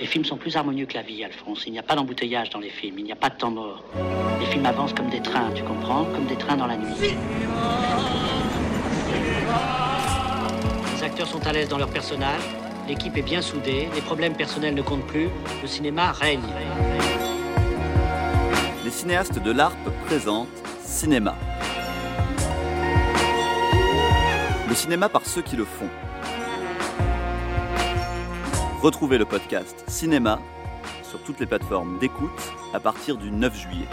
Les films sont plus harmonieux que la vie, Alphonse. Il n'y a pas d'embouteillage dans les films, il n'y a pas de temps mort. Les films avancent comme des trains, tu comprends? Comme des trains dans la nuit. Les acteurs sont à l'aise dans leur personnage, l'équipe est bien soudée, les problèmes personnels ne comptent plus, le cinéma règne. Les cinéastes de l'ARP présentent Cinéma. Le cinéma par ceux qui le font. Retrouvez le podcast Cinéma sur toutes les plateformes d'écoute à partir du 9 juillet.